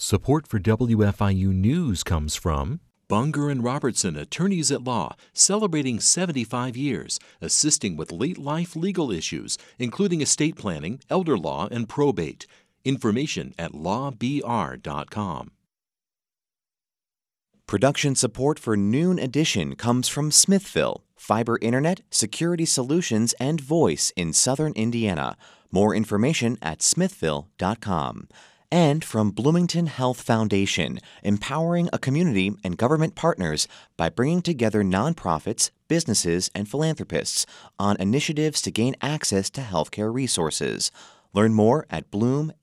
Support for WFIU News comes from Bunger and Robertson, attorneys at law, celebrating 75 years, assisting with late life legal issues, including estate planning, elder law, and probate. Information at lawbr.com. Production support for Noon Edition comes from Smithville, fiber internet, security solutions, and voice in southern Indiana. More information at smithville.com and from Bloomington Health Foundation, empowering a community and government partners by bringing together nonprofits, businesses, and philanthropists on initiatives to gain access to healthcare resources. Learn more at bloomhf.org.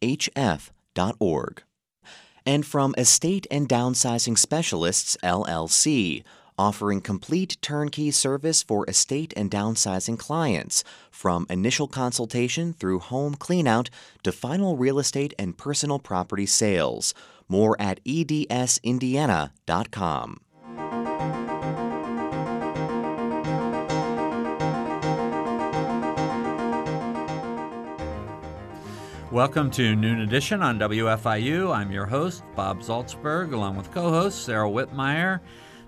And from Estate and Downsizing Specialists, LLC, offering complete turnkey service for estate and downsizing clients, from initial consultation through home cleanout to final real estate and personal property sales. More at edsindiana.com. Welcome to Noon Edition on WFIU. I'm your host, Bob Zaltsberg, along with co host Sarah Whitmire.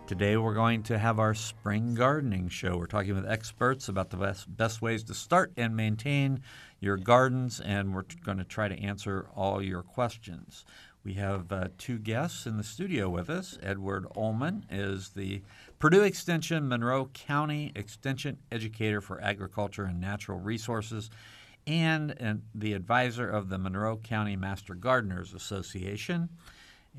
Today we're going to have our spring gardening show. We're talking with experts about the best, best ways to start and maintain your gardens, and we're going to try to answer all your questions. We have uh, two guests in the studio with us. Edward Ullman is the Purdue Extension Monroe County Extension Educator for Agriculture and Natural Resources and, and the advisor of the Monroe County Master Gardeners Association.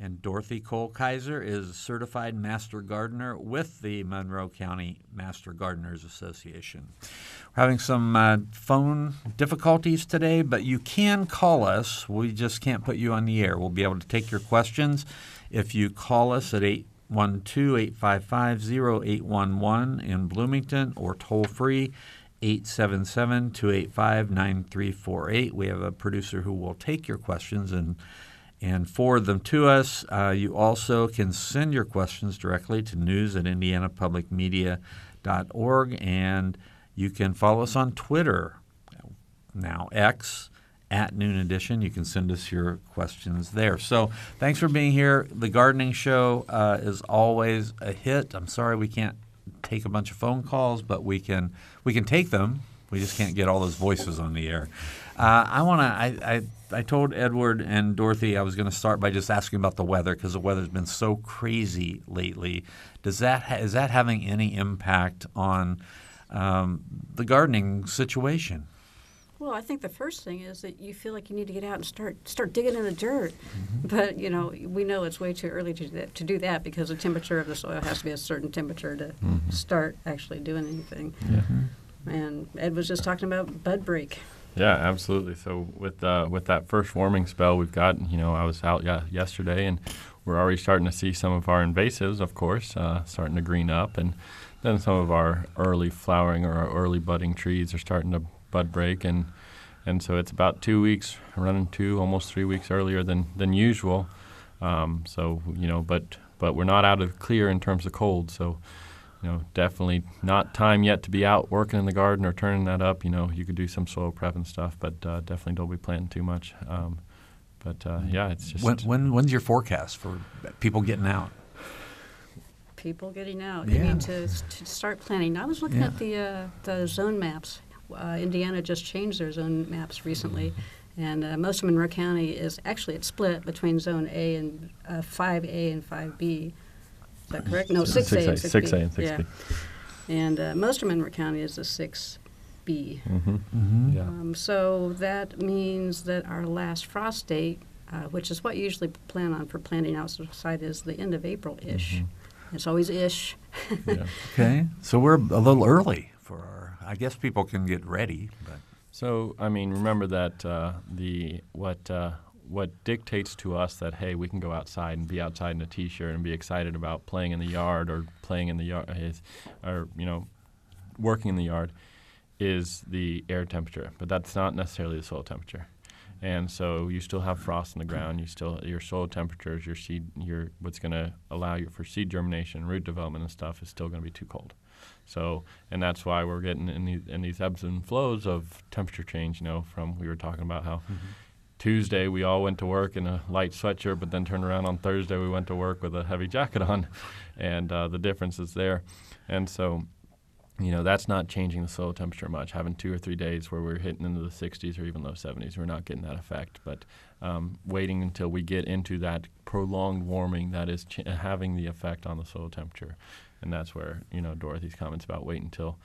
And Dorothy Cole Kaiser is a certified master gardener with the Monroe County Master Gardeners Association. We're having some uh, phone difficulties today, but you can call us. We just can't put you on the air. We'll be able to take your questions if you call us at 812 855 0811 in Bloomington or toll free 877 285 9348. We have a producer who will take your questions and and forward them to us. Uh, you also can send your questions directly to news at indianapublicmedia.org, and you can follow us on Twitter, now X, at Noon Edition. You can send us your questions there. So thanks for being here. The gardening show uh, is always a hit. I'm sorry we can't take a bunch of phone calls, but we can we can take them. We just can't get all those voices on the air. Uh, I want to. I, I I told Edward and Dorothy I was going to start by just asking about the weather because the weather's been so crazy lately. Does that ha- is that having any impact on um, the gardening situation? Well, I think the first thing is that you feel like you need to get out and start start digging in the dirt, mm-hmm. but you know we know it's way too early to do that, to do that because the temperature of the soil has to be a certain temperature to mm-hmm. start actually doing anything. Mm-hmm. And Ed was just talking about bud break. Yeah, absolutely. So with uh, with that first warming spell we've got, you know, I was out y- yesterday, and we're already starting to see some of our invasives, of course, uh, starting to green up, and then some of our early flowering or our early budding trees are starting to bud break, and and so it's about two weeks, running two, almost three weeks earlier than than usual. Um, so you know, but but we're not out of clear in terms of cold, so you know, definitely not time yet to be out working in the garden or turning that up. You know, you could do some soil prep and stuff, but uh, definitely don't be planting too much. Um, but uh, yeah, it's just when, when when's your forecast for people getting out? People getting out. Yeah. I mean, to, to start planting. I was looking yeah. at the uh, the zone maps. Uh, Indiana just changed their zone maps recently. And uh, most of Monroe County is actually it's split between Zone A and 5A uh, and 5B. Is that correct? No, six A and six A and six B. Yeah. And uh, most of Monroe County is a six B. Mm-hmm. Mm-hmm. Yeah. Um, so that means that our last frost date, uh, which is what you usually plan on for planting outside, is the end of April ish. Mm-hmm. It's always ish. yeah. Okay, so we're a little early for our. I guess people can get ready, but. So I mean, remember that uh, the what uh, what dictates to us that hey we can go outside and be outside in a t-shirt and be excited about playing in the yard or playing in the yard or you know working in the yard is the air temperature but that's not necessarily the soil temperature. And so you still have frost in the ground you still your soil temperatures your seed your what's going to allow you for seed germination root development and stuff is still going to be too cold. So and that's why we're getting in these, in these ebbs and flows of temperature change you know from we were talking about how mm-hmm Tuesday we all went to work in a light sweatshirt, but then turned around on Thursday we went to work with a heavy jacket on, and uh, the difference is there. And so, you know, that's not changing the soil temperature much. Having two or three days where we're hitting into the 60s or even low 70s, we're not getting that effect. But um, waiting until we get into that prolonged warming that is ch- having the effect on the soil temperature, and that's where you know Dorothy's comments about wait until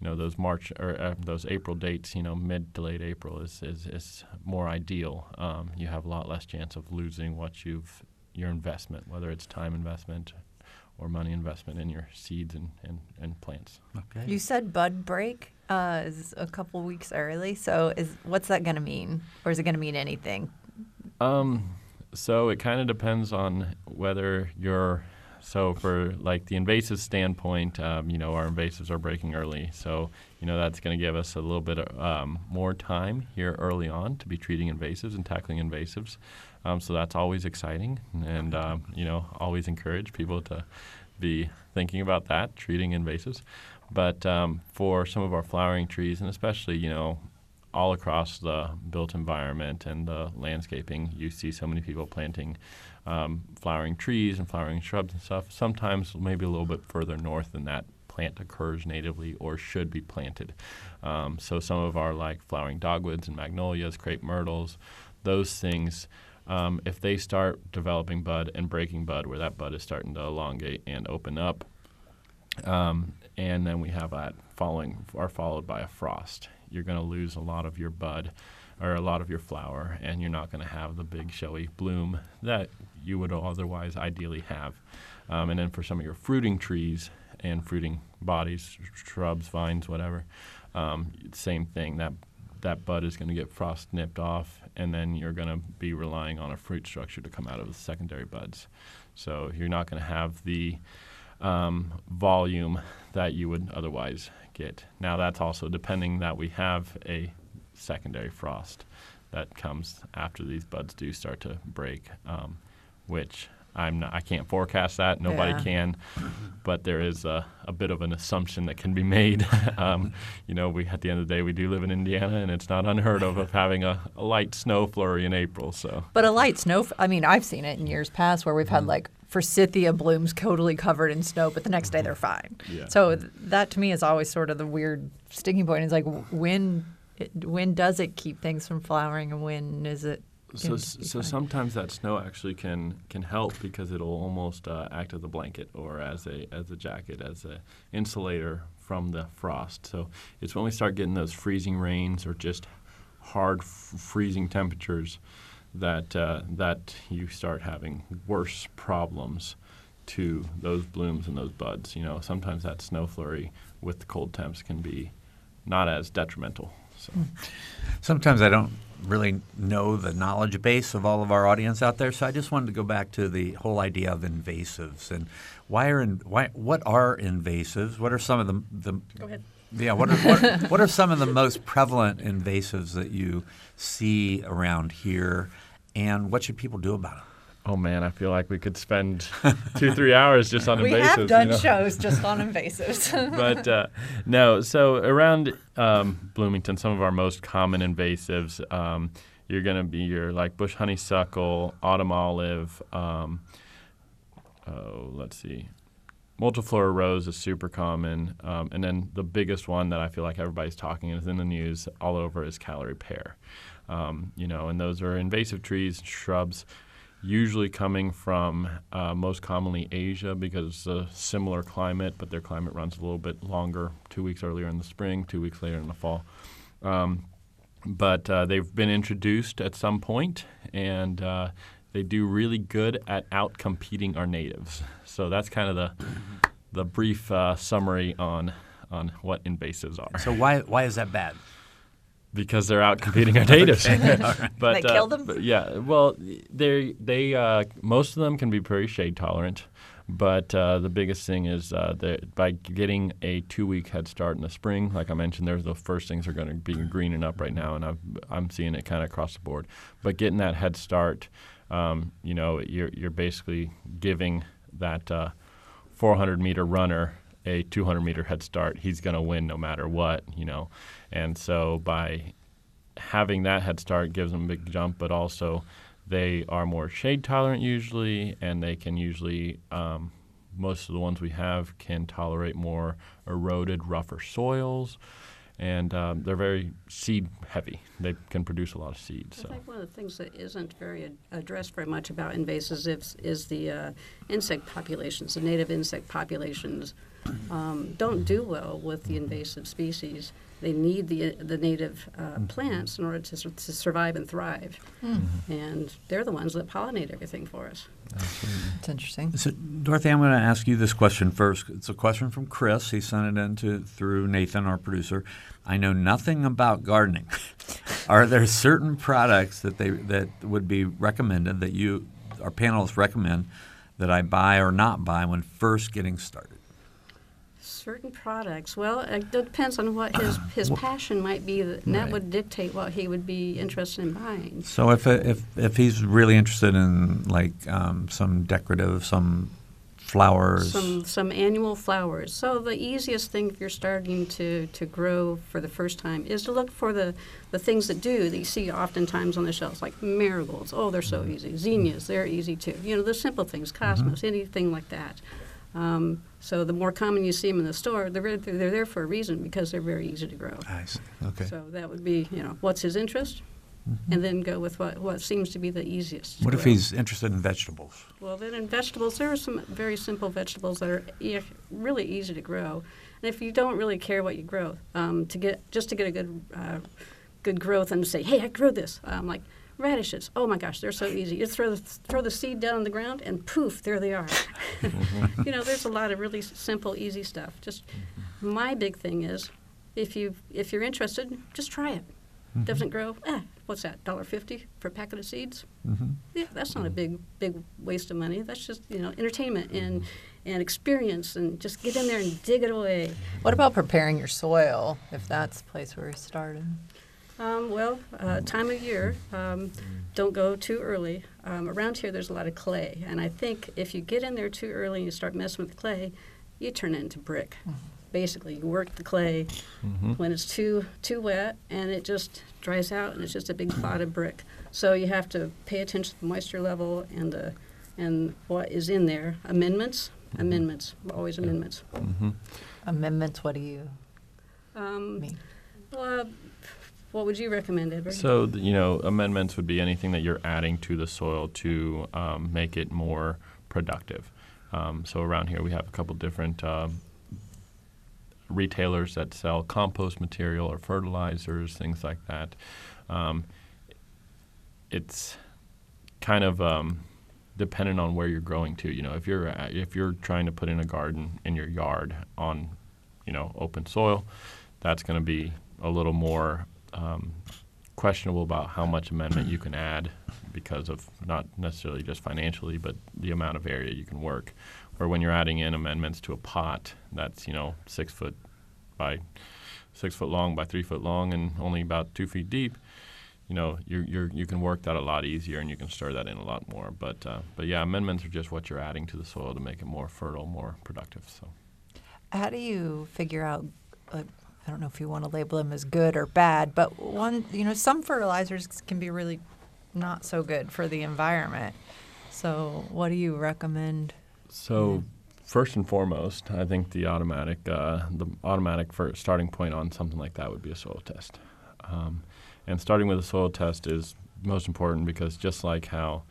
you know those March or uh, those April dates, you know mid to late April is is, is more ideal. Um, you have a lot less chance of losing what you've your investment, whether it's time investment or money investment in your seeds and, and, and plants. Okay. You said bud break uh, is a couple weeks early. So is what's that going to mean, or is it going to mean anything? Um, so it kind of depends on whether you're so for like the invasive standpoint, um, you know, our invasives are breaking early, so you know that's going to give us a little bit of, um, more time here early on to be treating invasives and tackling invasives. Um, so that's always exciting, and um, you know, always encourage people to be thinking about that, treating invasives. But um, for some of our flowering trees, and especially you know all across the built environment and the landscaping, you see so many people planting um, flowering trees and flowering shrubs and stuff. Sometimes maybe a little bit further north than that plant occurs natively or should be planted. Um, so some of our like flowering dogwoods and magnolias, crepe myrtles, those things. Um, if they start developing bud and breaking bud, where that bud is starting to elongate and open up, um, and then we have that following are followed by a frost, you're going to lose a lot of your bud or a lot of your flower, and you're not going to have the big showy bloom that you would otherwise ideally have. Um, and then for some of your fruiting trees and fruiting bodies, shrubs, vines, whatever, um, same thing. That that bud is going to get frost nipped off, and then you're going to be relying on a fruit structure to come out of the secondary buds. So you're not going to have the um, volume that you would otherwise get. Now that's also depending that we have a secondary frost that comes after these buds do start to break, um, which I'm not, I can't forecast that. Nobody Yeah. can, but there is a, a bit of an assumption that can be made. um, you know, we at the end of the day we do live in Indiana, and it's not unheard of of having a, a light snow flurry in April. So But a light snow. I mean, I've seen it in years past where we've Mm-hmm. had like forsythia blooms totally covered in snow, but the next day they're fine. Yeah. So th- that to me is always sort of the weird sticking point. It's like when it, when does it keep things from flowering, and when is it? So, going to be so fine? sometimes that snow actually can can help because it'll almost uh, act as a blanket or as a as a jacket as a insulator from the frost. So it's when we start getting those freezing rains or just hard f- freezing temperatures that uh, that you start having worse problems to those blooms and those buds. You know, sometimes that snow flurry with the cold temps can be not as detrimental. So. Sometimes I don't really know the knowledge base of all of our audience out there, so I just wanted to go back to the whole idea of invasives and why are in, why what are invasives? What are some of the the Go ahead. yeah what are what, what are some of the most prevalent invasives that you see around here, and what should people do about them? Oh man, I feel like we could spend two, three hours just on invasives. we invasives. have you done know? shows just on invasives. but uh, no, so around um, Bloomington, some of our most common invasives, um, you're going to be your like bush honeysuckle, autumn olive. Um, oh, let's see. Multiflora rose is super common, um, and then the biggest one that I feel like everybody's talking and is in the news all over is Callery pear. Um, you know, and those are invasive trees, shrubs, usually coming from uh, most commonly Asia because it's a similar climate, but their climate runs a little bit longer, two weeks earlier in the spring, two weeks later in the fall. Um, but uh, they've been introduced at some point, and uh, they do really good at outcompeting our natives. So that's kind of the the brief uh, summary on on what invasives are So why why is that bad? Because they're out competing our natives. but They kill uh, them? but yeah, well, they they uh, most of them can be pretty shade tolerant, but uh, the biggest thing is uh, that by getting a two week head start in the spring, like I mentioned, there's the first things are going to be greening up right now, and I've, I'm seeing it kind of across the board. But getting that head start, um, you know, you're you're basically giving that uh, 400 meter runner a 200 meter head start. He's going to win no matter what, you know. And so by having that head start gives them a big jump, but also they are more shade tolerant usually, and they can usually um, most of the ones we have can tolerate more eroded, rougher soils, and um, they're very seed heavy. They can produce a lot of seeds. I think one of the things that isn't very ad- addressed very much about invasives is, is the uh, insect populations. The native insect populations um, don't do well with the invasive species. They need the the native uh, plants in order to, to survive and thrive, and they're the ones that pollinate everything for us. It's interesting. So, Dorothy, I'm going to ask you this question first. It's a question from Chris. He sent it in to, through Nathan, our producer. I know nothing about gardening. Are there certain products that they that would be recommended that you, our panelists recommend, that I buy or not buy when first getting started? Certain products. Well, it depends on what his his passion might be, and that Right. would dictate what he would be interested in buying. So if if if he's really interested in like um, some decorative, some flowers, Some some annual flowers. So the easiest thing if you're starting to, to grow for the first time is to look for the, the things that do that you see oftentimes on the shelves, like marigolds. Oh, they're so easy. Zinnias, they're easy too. You know, the simple things, cosmos, anything like that. Um, so the more common you see them in the store, they're, they're there for a reason because they're very easy to grow. I see. Okay. So that would be, you know, what's his interest? And then go with what, what seems to be the easiest. what if grow. he's interested in vegetables? Well, then in vegetables, there are some very simple vegetables that are e- really easy to grow. And if you don't really care what you grow, um, to get just to get a good uh, good growth and say, hey, I grew this, um, like radishes. Oh my gosh, they're so easy. You throw the, throw the seed down on the ground, and poof, there they are. Mm-hmm. you know, there's a lot of really simple, easy stuff. Just mm-hmm. my big thing is, if you if you're interested, just try it. Mm-hmm. Doesn't grow? Eh, what's that? Dollar fifty for a packet of seeds? Mm-hmm. Yeah, that's not a big big waste of money. That's just you know entertainment and and experience and just get in there and dig it away. What about preparing your soil, if that's the place where we started? Um, well, uh, time of year, um, don't go too early. Um, around here, there's a lot of clay, and I think if you get in there too early and you start messing with the clay, you turn it into brick. Basically, you work the clay when it's too too wet, and it just dries out, and it's just a big clod of brick. So you have to pay attention to the moisture level and the and what is in there. Amendments, amendments, always amendments. hmm Amendments, what do you Um, mean? well, uh, what would you recommend, Edward? So, you know, amendments would be anything that you're adding to the soil to um, make it more productive. Um, so, around here we have a couple different um, retailers that sell compost material or fertilizers, things like that. Um, it's kind of um, dependent on where you're growing to. You know, if you're uh, if you're trying to put in a garden in your yard on, you know, open soil, that's going to be a little more um, questionable about how much amendment you can add because of not necessarily just financially, but the amount of area you can work. Or when you're adding in amendments to a pot that's you know six foot by six foot long by three foot long and only about two feet deep, you know you you you can work that a lot easier and you can stir that in a lot more. But uh, but yeah, amendments are just what you're adding to the soil to make it more fertile, more productive. So. How do you figure out? I don't know if you want to label them as good or bad, but one, you know, some fertilizers can be really not so good for the environment. So, what do you recommend? So first and foremost, I think the automatic uh, the automatic starting point on something like that would be a soil test. Um, and starting with a soil test is most important because just like how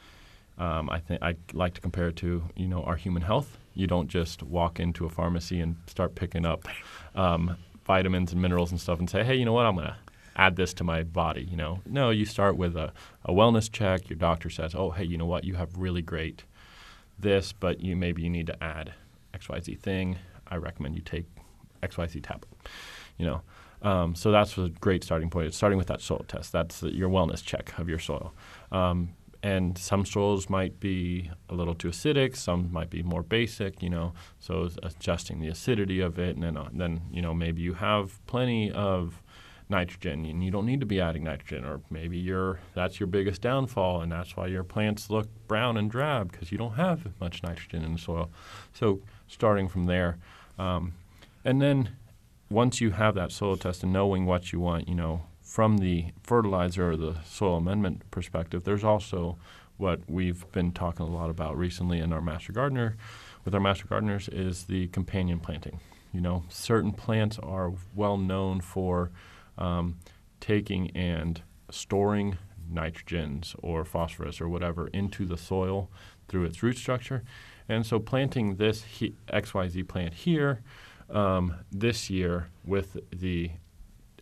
um, I think I like to compare it to you know our human health. You don't just walk into a pharmacy and start picking up um, vitamins and minerals and stuff and say, hey, you know what, I'm gonna add this to my body. You know, no, you start with a, a wellness check. Your doctor says, oh, hey, you know what, you have really great this, but you maybe you need to add XYZ thing. I recommend you take XYZ tablet. You know, um, so that's a great starting point. It's starting with that soil test. That's your wellness check of your soil. Um, and some soils might be a little too acidic. Some might be more basic. You know, so adjusting the acidity of it, and then uh, then you know maybe you have plenty of nitrogen and you don't need to be adding nitrogen or maybe you're that's your biggest downfall and that's why your plants look brown and drab because you don't have much nitrogen in the soil so starting from there um, and then once you have that soil test and knowing what you want you know from the fertilizer or the soil amendment perspective, there's also what we've been talking a lot about recently in our master gardener, with our master gardeners, is the companion planting. You know, certain plants are well known for um, taking and storing nitrogens or phosphorus or whatever into the soil through its root structure. And so planting this he- XYZ plant here um, this year with the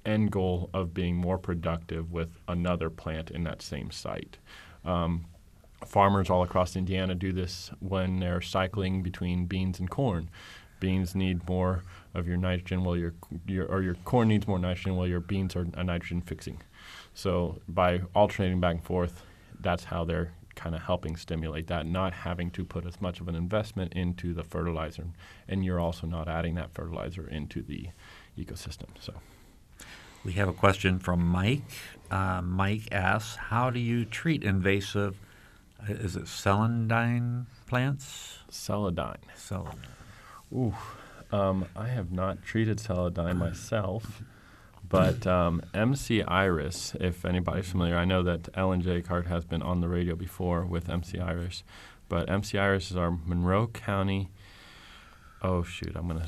end goal of being more productive with another plant in that same site. Um, farmers all across Indiana do this when they're cycling between beans and corn. Beans need more of your nitrogen, while your, your or your corn needs more nitrogen, while your beans are nitrogen fixing. So by alternating back and forth, that's how they're kind of helping stimulate that, not having to put as much of an investment into the fertilizer, and you're also not adding that fertilizer into the ecosystem. So. We have a question from Mike. Uh, Mike asks, "How do you treat invasive? uh, Is it celandine plants? Celandine. Celandine. Ooh, um, I have not treated celandine myself, but um, MC Iris, if anybody's familiar, I know that Ellen Jacquart has been on the radio before with MC Iris, but MC Iris is our Monroe County. Oh shoot, I'm gonna.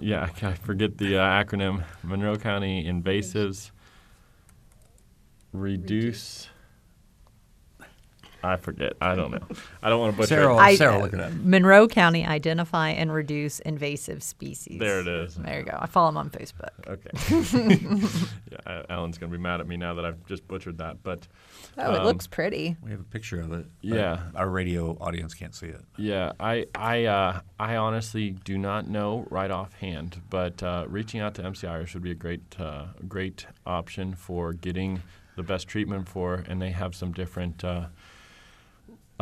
Yeah, I, forget the uh, acronym. Monroe County Invasives Reduce. I forget. I don't know. I don't want to butcher. Sarah, it. I- Sarah, look it up. Monroe County identify and reduce invasive species. There it is. There you go. I follow him on Facebook. Okay. yeah, Ellen's gonna be mad at me now that I've just butchered that, but Oh, it Um, looks pretty. We have a picture of it. Yeah. Our radio audience can't see it. yeah, I I uh, I honestly do not know right offhand, but uh, reaching out to MC Iris would be a great uh, great option for getting the best treatment for, and they have some different.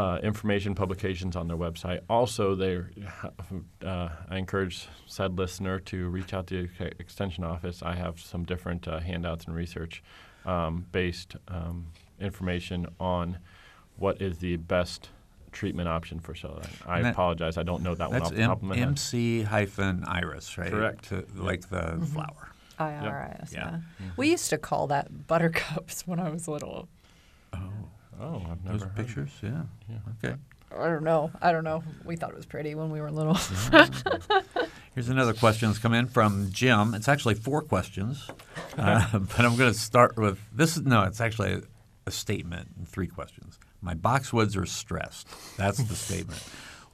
Uh, information publications on their website. Also, they, uh, I encourage said listener to reach out to the extension office. I have some different uh, handouts and research um, based um, information on what is the best treatment option for celandine. I that- apologize, I don't know that one That's off the top of my head. MC hyphen iris, right? Correct. To, like the flower. IRS. Yeah. Yeah. We used to call that buttercups when I was little. Oh, I've never Those heard of pictures, yeah. Okay. I don't know. I don't know. We thought it was pretty when we were little. Here's another question that's come in from Jim. It's actually four questions, uh, but I'm going to start with this. Is, no, it's actually a, a statement and three questions. My boxwoods are stressed. That's the statement.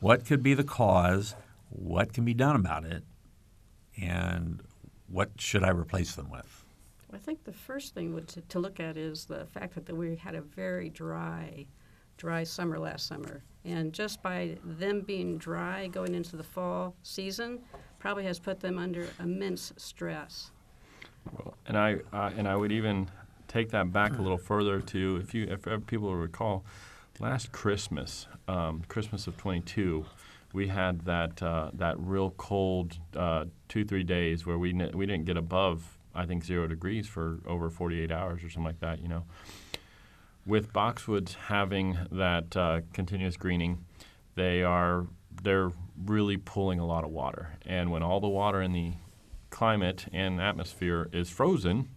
What could be the cause? What can be done about it? And what should I replace them with? I think the first thing would to, to look at is the fact that, we had a very dry, dry summer last summer, and just by them being dry going into the fall season, probably has put them under immense stress. Well, and I uh, and I would even take that back a little further to if you if ever people recall, last Christmas, um, Christmas of 22, we had that uh, that real cold uh, two three days where we ne- we didn't get above I think zero degrees for over 48 hours or something like that. You know, with boxwoods having that uh, continuous greening, they are they're really pulling a lot of water, and when all the water in the climate and atmosphere is frozen,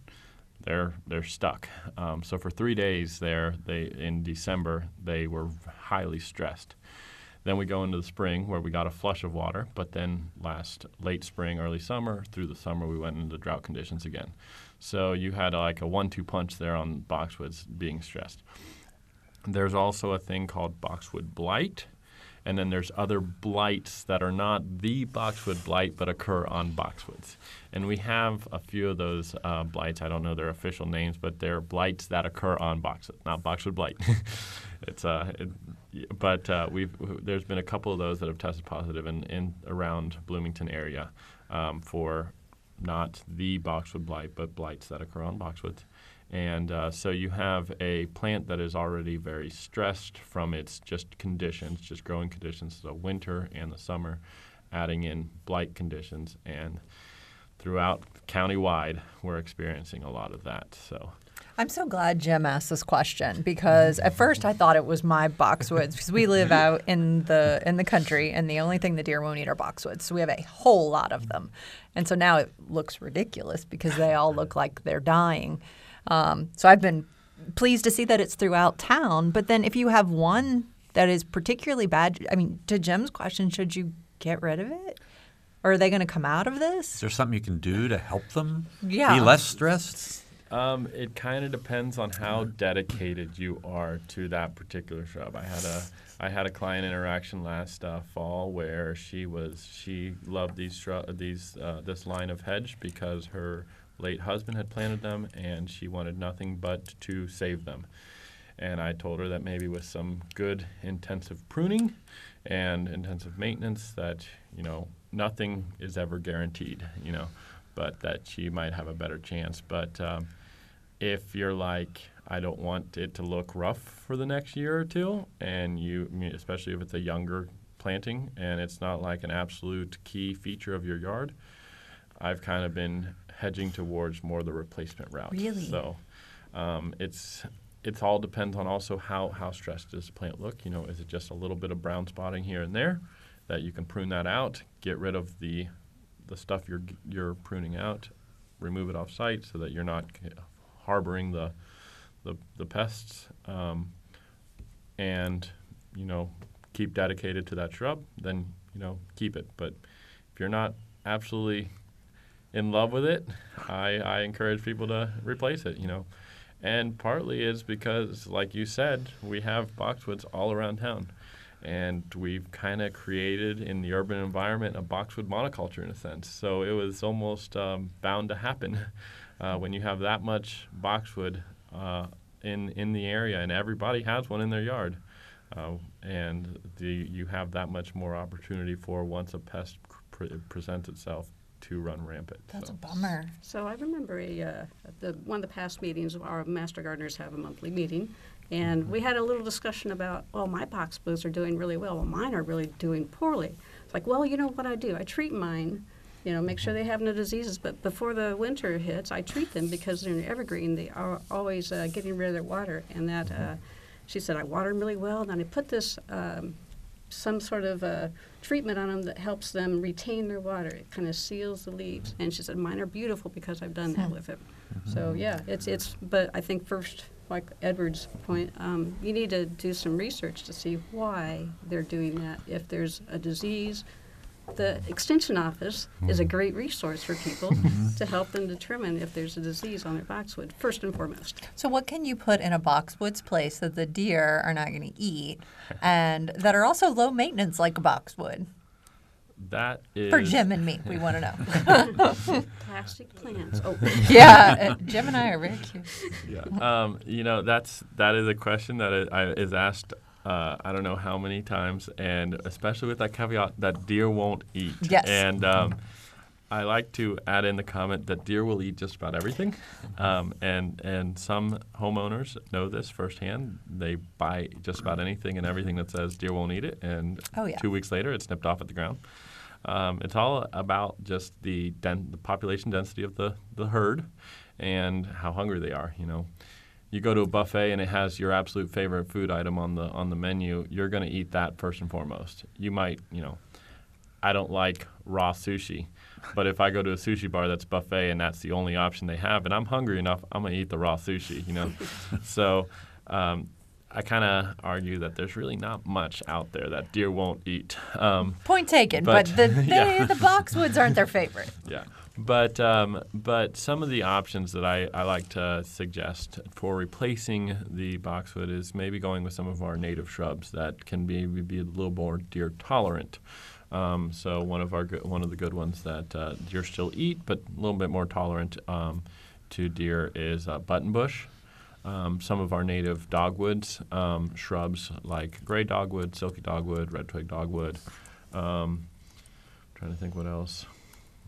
they're they're stuck. Um, so for three days there, they in December they were highly stressed. Then we go into the spring where we got a flush of water, but then last late spring, early summer, through the summer we went into drought conditions again. So you had like a one-two punch there on boxwoods being stressed. There's also a thing called boxwood blight, and then there's other blights that are not the boxwood blight but occur on boxwoods. And we have a few of those uh, blights. I don't know their official names, but they're blights that occur on boxwood, not boxwood blight. it's uh, it, but uh, we've there's been a couple of those that have tested positive in, in around Bloomington area um, for not the boxwood blight, but blights that occur on boxwoods. And uh, so you have a plant that is already very stressed from its just conditions, just growing conditions, the winter and the summer, adding in blight conditions. And throughout countywide, we're experiencing a lot of that. So I'm so glad Jim asked this question because at first I thought it was my boxwoods because we live out in the in the country and the only thing the deer won't eat are boxwoods. So we have a whole lot of them. And so now it looks ridiculous because they all look like they're dying. Um, so I've been pleased to see that it's throughout town. But then if you have one that is particularly bad, I mean, to Jim's question, should you get rid of it? Or are they going to come out of this? Is there something you can do to help them Yeah. be less stressed? Um, it kind of depends on how dedicated you are to that particular shrub. I had a I had a client interaction last uh, fall where she was she loved these shrub these uh, this line of hedge because her late husband had planted them and she wanted nothing but to save them. And I told her that maybe with some good intensive pruning and intensive maintenance that you know nothing is ever guaranteed. You know but that she might have a better chance. But um, if you're like, I don't want it to look rough for the next year or two, and you, especially if it's a younger planting and it's not like an absolute key feature of your yard, I've kind of been hedging towards more the replacement route. Really? So um, it's it's all depends on also how how stressed does the plant look. You know, is it just a little bit of brown spotting here and there that you can prune that out, get rid of the the stuff you're you're pruning out, remove it off site so that you're not harboring the the, the pests, um, and you know keep dedicated to that shrub. Then you know keep it. But if you're not absolutely in love with it, I, I encourage people to replace it. You know, and partly is because, like you said, we have boxwoods all around town. And we've kind of created in the urban environment a boxwood monoculture in a sense. So it was almost um, bound to happen uh, when you have that much boxwood uh, in in the area, and everybody has one in their yard. Uh, and the, you have that much more opportunity for once a pest pre- presents itself to run rampant. That's so. a bummer. So I remember a uh, the one of the past meetings. Our master gardeners have a monthly meeting, and we had a little discussion about, well, my boxwoods are doing really well. Well, mine are really doing poorly. It's like, well, you know what I do? I treat mine, you know, make sure they have no diseases. But before the winter hits, I treat them because they're an evergreen. They are always uh, getting rid of their water, and that. Uh, she said I water them really well. And then I put this. Um, some sort of uh, treatment on them that helps them retain their water. It kind of seals the leaves. And she said, mine are beautiful because I've done that with it. So yeah, it's it's. But I think first, like Edward's point, um, you need to do some research to see why they're doing that. If there's a disease, the extension office is a great resource for people to help them determine if there's a disease on their boxwood. First and foremost. So, what can you put in a boxwood's place that the deer are not going to eat and that are also low maintenance like a boxwood? That is For Jim and me, we want to know. Plastic plants. Oh, yeah, uh, Jim and I are very cute. Yeah. Um, you know, that's that is a question that is, I, is asked. Uh, I don't know how many times, and especially with that caveat that deer won't eat. Yes. And um, I like to add in the comment that deer will eat just about everything, um, and and some homeowners know this firsthand. They buy just about anything and everything that says deer won't eat it, and Oh, yeah. two weeks later it's nipped off at the ground. Um, it's all about just the, den- the population density of the, the herd and how hungry they are. You know, you go to a buffet and it has your absolute favorite food item on the on the menu. You're going to eat that first and foremost. You might, you know, I don't like raw sushi, but if I go to a sushi bar that's buffet and that's the only option they have, and I'm hungry enough, I'm going to eat the raw sushi. You know, so. Um, I kind of argue that there's really not much out there that deer won't eat. Um, Point taken, but, But- the, the, yeah. the boxwoods aren't their favorite. Yeah, but um, but some of the options that I, I like to suggest for replacing the boxwood is maybe going with some of our native shrubs that can be be a little more deer tolerant. Um, so one of our go- one of the good ones that uh, deer still eat, but a little bit more tolerant um, to deer is uh, buttonbush. Um, some of our native dogwoods, um, shrubs like gray dogwood, silky dogwood, red twig dogwood. Um, trying to think what else.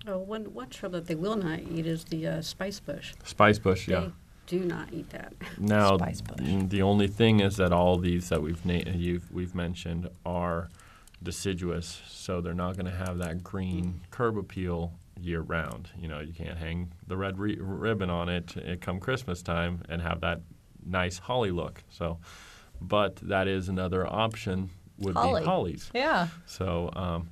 oh one, one shrub that they will not eat is the uh, spice bush. Spice bush, yeah. They do not eat that. Now, Spice bush. the only thing is that all these that we've na- you've, we've mentioned are deciduous, so they're not going to have that green curb appeal year round. You know, you can't hang the red re- ribbon on it uh, come Christmas time and have that nice holly look. So, but that is another option would Holly. be hollies. Yeah. So, um,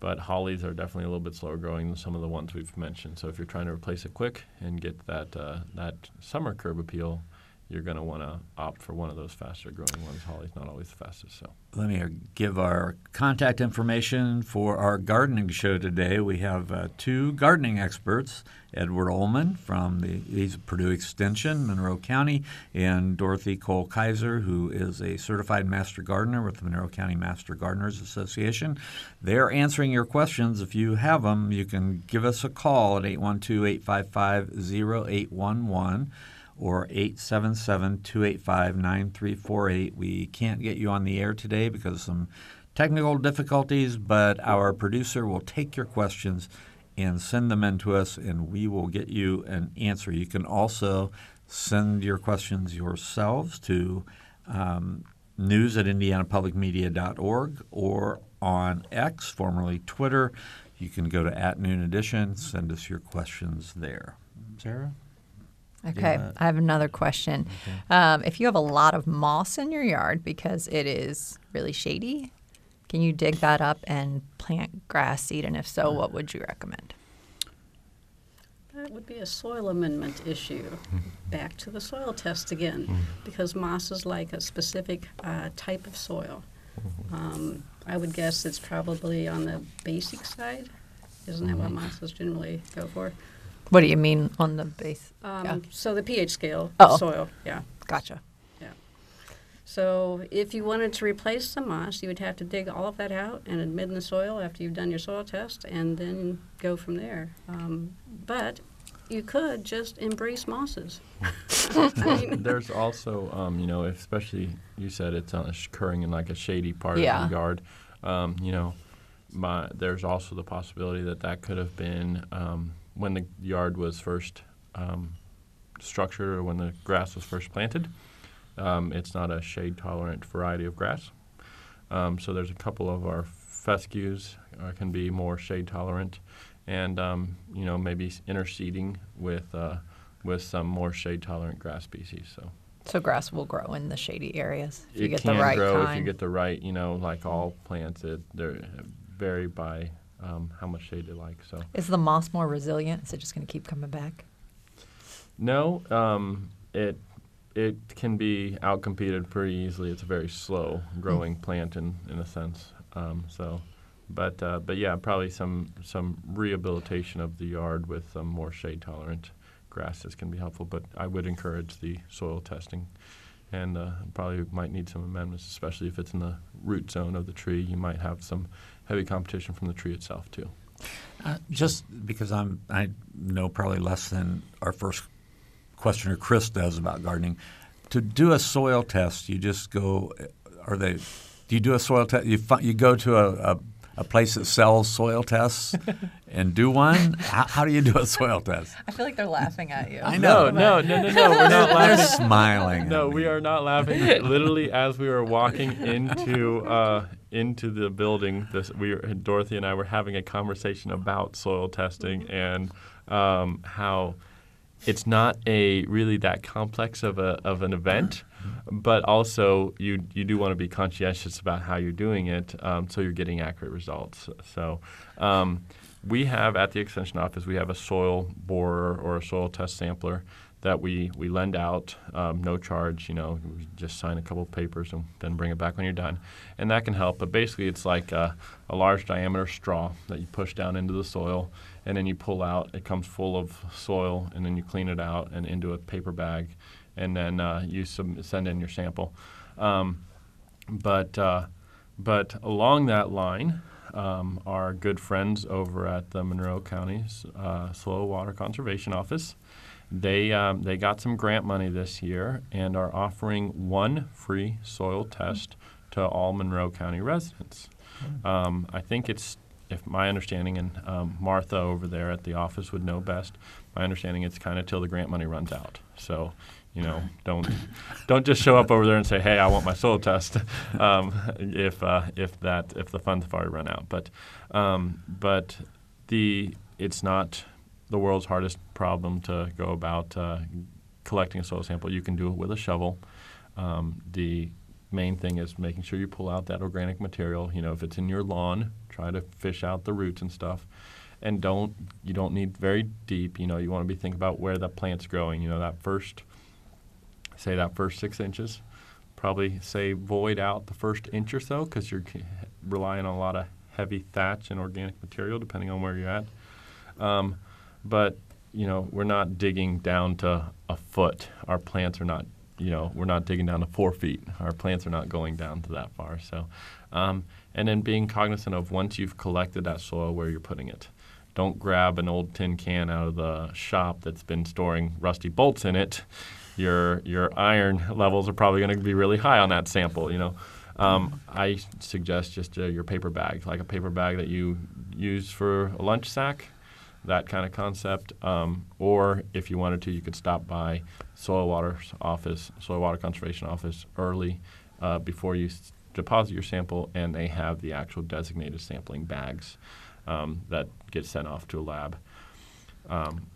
but hollies are definitely a little bit slower growing than some of the ones we've mentioned. So if you're trying to replace it quick and get that uh, that summer curb appeal, you're going to want to opt for one of those faster growing ones. Holly's not always the fastest. So let me give our contact information for our gardening show today. We have uh, two gardening experts, Edward Ullman from the he's Purdue Extension, Monroe County, and Dorothy Cole Kaiser, who is a certified master gardener with the Monroe County Master Gardeners Association. They're answering your questions. If you have them, you can give us a call at 812 855 0811 or 877 285 9348. We can't get you on the air today because of some technical difficulties, but our producer will take your questions and send them in to us, and we will get you an answer. You can also send your questions yourselves to um, news at indianapublicmedia.org or on X, formerly Twitter. You can go to at Noon Edition, send us your questions there. Sarah? Okay. I have another question. Okay. Um, if you have a lot of moss in your yard because it is really shady, can you dig that up and plant grass seed? And if so, what would you recommend? That would be a soil amendment issue. Back to the soil test again, mm-hmm. because moss is like a specific uh, type of soil. Mm-hmm. Um, I would guess it's probably on the basic side. Isn't that what mm-hmm. mosses generally go for? What do you mean on the base? Um, yeah. So the pH scale, oh. soil, yeah. Gotcha. Yeah. So if you wanted to replace the moss, you would have to dig all of that out and admit in the soil after you've done your soil test, and then go from there. Um, but you could just embrace mosses. I mean, There's also, um, you know, especially you said it's occurring in like a shady part yeah. of the yard. Um, you know, my, there's also the possibility that that could have been um, when the yard was first um, structured or when the grass was first planted. Um, it's not a shade tolerant variety of grass. Um, so there's a couple of our fescues uh, can be more shade tolerant, and um, you know maybe interseeding with uh, with some more shade tolerant grass species. So. So grass will grow in the shady areas if it you get can the right grow kind. if you get the right, you know, like all plants, it they vary by um, how much shade they like. So is the moss more resilient? Is it just going to keep coming back? No, um, it it can be outcompeted pretty easily. It's a very slow growing mm. plant in in a sense. Um, so, but uh, but yeah, probably some some rehabilitation of the yard with some more shade tolerant grasses can be helpful. But I would encourage the soil testing and uh, probably might need some amendments, especially if it's in the root zone of the tree. You might have some heavy competition from the tree itself too. Uh, just because I'm, I know probably less than our first questioner Chris does about gardening. To do a soil test, you just go. Are they? Do you do a soil test? You you go to a, a a place that sells soil tests and do one? How, how, do you do a soil test? I feel like they're laughing at you. I know. No, no, no, no, no. We're not laughing. They're smiling. No, we are not laughing. Literally, as we were walking into uh, into the building, this we were, Dorothy and I were having a conversation about soil testing and um, how it's not a really that complex of a of an event but also you you do want to be conscientious about how you're doing it, um, so you're getting accurate results. So. Um, we have at the extension office we have a soil borer or a soil test sampler that we, we lend out um, no charge you know just sign a couple of papers and then bring it back when you're done and that can help but basically it's like a, a, large diameter straw that you push down into the soil and then you pull out it comes full of soil and then you clean it out and into a paper bag and then uh, you sub- send in your sample. Um, but uh, but along that line, um, our good friends over at the Monroe County uh, Soil Water Conservation Office, they um, they got some grant money this year and are offering one free soil test to all Monroe County residents. Um, I think it's if my understanding, and um, Martha over there at the office would know best. My understanding, it's kind of till the grant money runs out. So you know, don't don't just show up over there and say, "Hey, I want my soil test," um, if uh, if that if the funds have already run out. But um, but the it's not the world's hardest problem to go about uh, collecting a soil sample. You can do it with a shovel. Um, the main thing is making sure you pull out that organic material. You know, if it's in your lawn, try to fish out the roots and stuff. And don't you don't need very deep. You know, you want to be thinking about where the plant's growing. You know, that first, say that first six inches, probably say void out the first inch or so because you're relying on a lot of heavy thatch and organic material depending on where you're at. Um, but you know, we're not digging down to a foot. Our plants are not, you know, we're not digging down to four feet. Our plants are not going down to that far. So, um, and then being cognizant of once you've collected that soil, where you're putting it. Don't grab an old tin can out of the shop that's been storing rusty bolts in it. Your your iron levels are probably going to be really high on that sample. You know, um, I suggest just uh, your paper bag, like a paper bag that you use for a lunch sack that kind of concept. Um, or if you wanted to, you could stop by soil water office, soil water conservation office early uh, before you deposit your sample, and they have the actual designated sampling bags um, that get sent off to a lab. Um,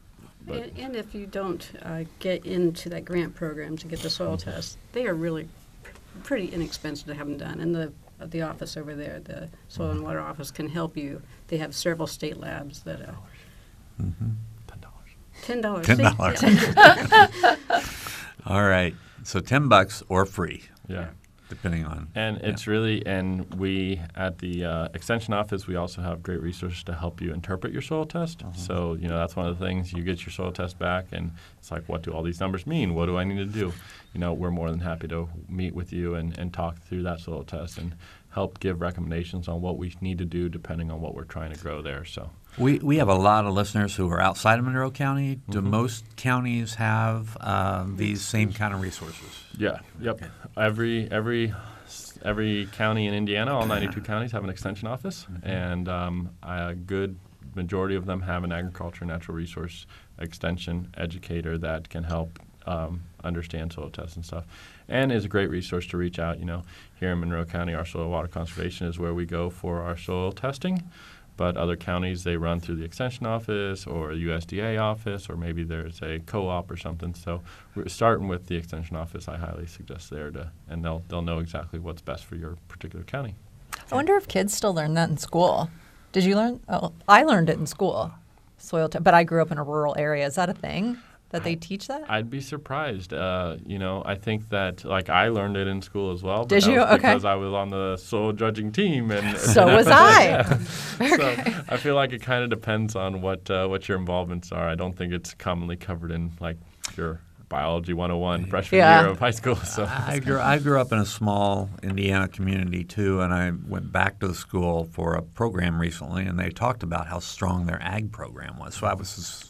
but And, and if you don't uh, get into that grant program to get the soil Mm-hmm. test, they are really pr- pretty inexpensive to have them done. And the uh, the office over there, the soil Mm-hmm. and water office, can help you. They have several state labs that. Uh, ten dollars. Ten dollars. $10. All right. So 10 bucks or free, Yeah. Depending on. And it's really, and we at the uh, extension office, we also have great resources to help you interpret your soil test. So, you know, that's one of the things you get your soil test back, and it's like, what do all these numbers mean? What do I need to do? You know, we're more than happy to meet with you and, and talk through that soil test and help give recommendations on what we need to do depending on what we're trying to grow there. So, We, we have a lot of listeners who are outside of Monroe County. Do Mm-hmm. most counties have uh, these same kind of resources? yeah, yep. Every every every county in Indiana, all 92 counties have an extension office, and um, a good majority of them have an agriculture natural resource extension educator that can help um, understand soil tests and stuff, and is a great resource to reach out. You know, here in Monroe County, our soil water conservation is where we go for our soil testing. But other counties, they run through the extension office or USDA office, or maybe there's a co-op or something. So we're starting with the extension office. I highly suggest there to, and they'll they'll know exactly what's best for your particular county. I wonder if kids still learn that in school. Did you learn? Oh, I learned it in school, soil. But I grew up in a rural area. Is that a thing that they teach that? I'd be surprised. Uh, you know, I think that like I learned it in school as well. Did you? Okay. Because I was on the soil judging team, and so was I. So I feel like it kind of depends on what uh, what your involvements are. I don't think it's commonly covered in like your biology 101 freshman Yeah. year of high school. So I grew, I grew up in a small Indiana community too, and I went back to the school for a program recently, and they talked about how strong their ag program was. So I would sus-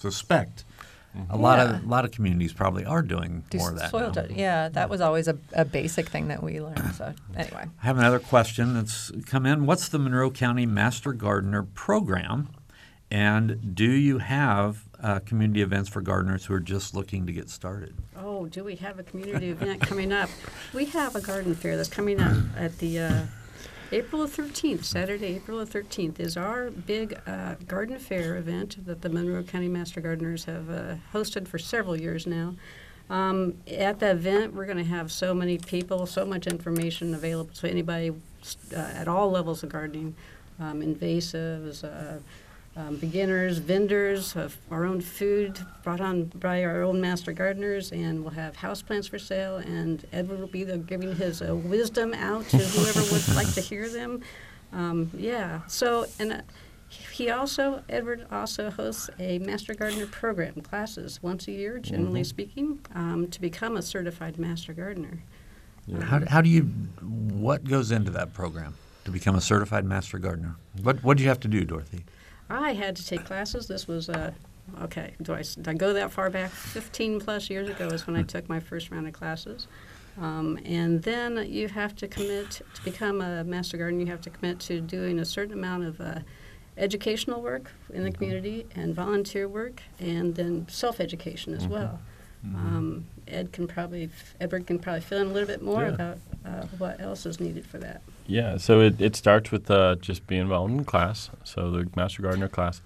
suspect a lot Yeah. of a lot of communities probably are doing Do more of that. soil now. te- yeah, that was always a, a basic thing that we learned. So anyway, I have another question that's come in. What's the Monroe County Master Gardener Program? And do you have uh, community events for gardeners who are just looking to get started? Oh, do we have a community event coming up? We have a garden fair that's coming up at the uh, April 13th, Saturday, April 13th, is our big uh, garden fair event that the Monroe County Master Gardeners have uh, hosted for several years now. Um, at the event, we're going to have so many people, so much information available to anybody uh, at all levels of gardening, um, invasives, uh, um, beginners, vendors of our own food brought on by our own master gardeners, and we'll have houseplants for sale. And Edward will be the, giving his uh, wisdom out to whoever would like to hear them. Um, yeah. So, and uh, he also, Edward also hosts a master gardener program classes once a year, generally speaking, um, to become a certified master gardener. How, how do you, what goes into that program to become a certified master gardener? What what do you have to do, Dorothy? I had to take classes. This was uh, okay. Do I, did I go that far back? Fifteen plus years ago is when I took my first round of classes. Um, and then you have to commit to become a master gardener. You have to commit to doing a certain amount of uh, educational work in the community and volunteer work, and then self-education as well. Um, Ed can probably, Edward can probably fill in a little bit more Yeah. about uh, what else is needed for that. Yeah, so it, it starts with uh, just being involved in class. So the Master Gardener class.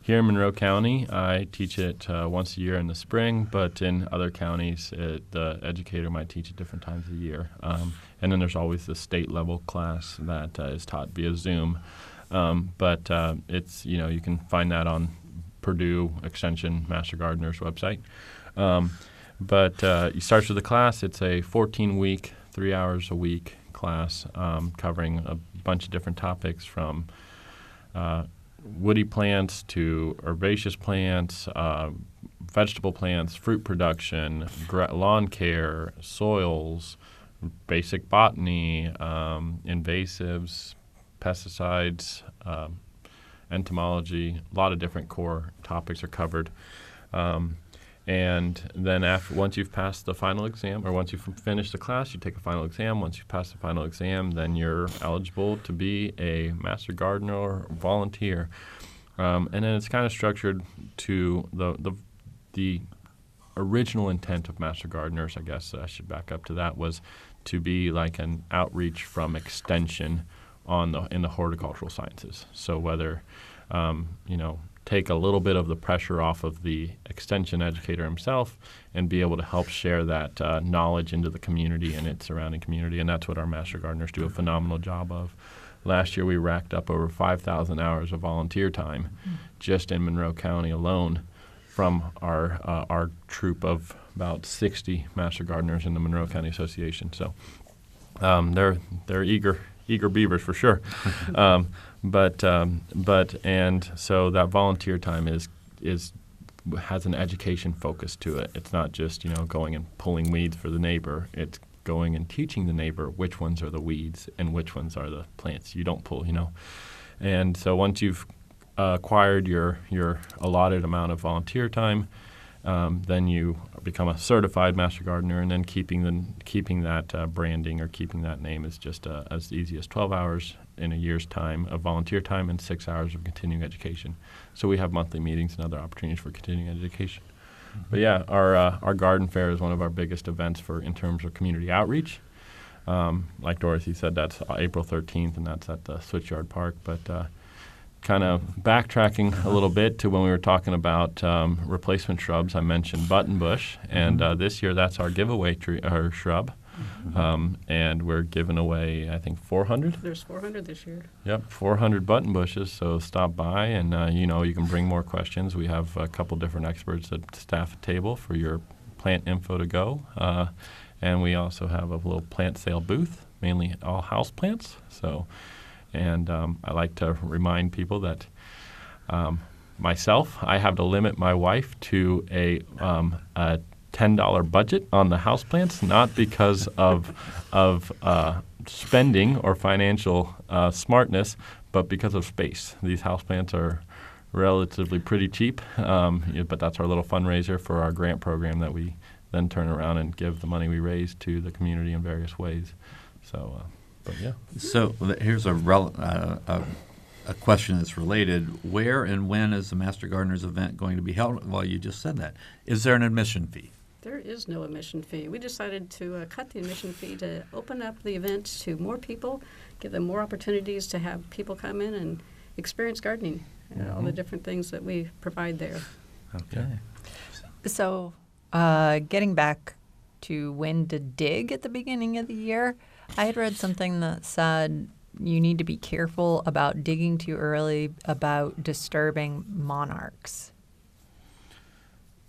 Here in Monroe County, I teach it uh, once a year in the spring, but in other counties, it, the educator might teach at different times of the year. Um, and then there's always the state level class that uh, is taught via Zoom. Um, but uh, it's you know you can find that on Purdue Extension Master Gardener's website. Um, but uh, you start with the class. It's a 14 week, three hours a week class um, covering a bunch of different topics from uh, woody plants to herbaceous plants, uh, vegetable plants, fruit production, gra- lawn care, soils, basic botany, um, invasives, pesticides, um, entomology. A lot of different core topics are covered. Um, and then after once you've passed the final exam, or once you've finished the class, you take a final exam. Once you pass the final exam, then you're eligible to be a master gardener or volunteer. Um, and then it's kind of structured to the, the the original intent of master gardeners. I guess I should back up to that was to be like an outreach from extension on the in the horticultural sciences. So whether um, you know take a little bit of the pressure off of the extension educator himself and be able to help share that uh, knowledge into the community and its surrounding community. And that's what our Master Gardeners do a phenomenal job of. Last year, we racked up over 5,000 hours of volunteer time mm-hmm. just in Monroe County alone from our, uh, our troop of about 60 Master Gardeners in the Monroe County Association. So um, they're, they're eager, eager beavers for sure. um, but um, but and so that volunteer time is is has an education focus to it. It's not just you know going and pulling weeds for the neighbor. It's going and teaching the neighbor which ones are the weeds and which ones are the plants you don't pull. You know, and so once you've acquired your your allotted amount of volunteer time, um, then you become a certified master gardener, and then keeping the keeping that uh, branding or keeping that name is just uh, as easy as 12 hours in a year's time of volunteer time and six hours of continuing education. So we have monthly meetings and other opportunities for continuing education. Mm-hmm. But yeah, our uh, our garden fair is one of our biggest events for in terms of community outreach. Um, like Dorothy said, that's April 13th, and that's at the Switchyard Park. But uh, kind of backtracking a little bit to when we were talking about um, replacement shrubs, I mentioned buttonbush, and mm-hmm. uh, this year that's our giveaway tree or shrub. Mm-hmm. Um, and we're giving away, I think, 400. There's 400 this year. Yep, 400 button bushes. So stop by, and uh, you know you can bring more questions. We have a couple different experts at staff table for your plant info to go, uh, and we also have a little plant sale booth, mainly all house plants. So, and um, I like to remind people that. Um, myself, I have to limit my wife to a, um, a $10 budget on the houseplants, not because of, of uh, spending or financial uh, smartness, but because of space. These houseplants are relatively pretty cheap, um, but that's our little fundraiser for our grant program that we then turn around and give the money we raise to the community in various ways. So, uh, but yeah. So here's a, rel- uh, a a question that's related. Where and when is the Master Gardeners event going to be held? Well, you just said that. Is there an admission fee? There is no admission fee. We decided to uh, cut the admission fee to open up the event to more people, give them more opportunities to have people come in and experience gardening, mm-hmm. all the mm-hmm. different things that we provide there. Okay. So, uh, getting back to when to dig at the beginning of the year, I had read something that said you need to be careful about digging too early about disturbing monarchs.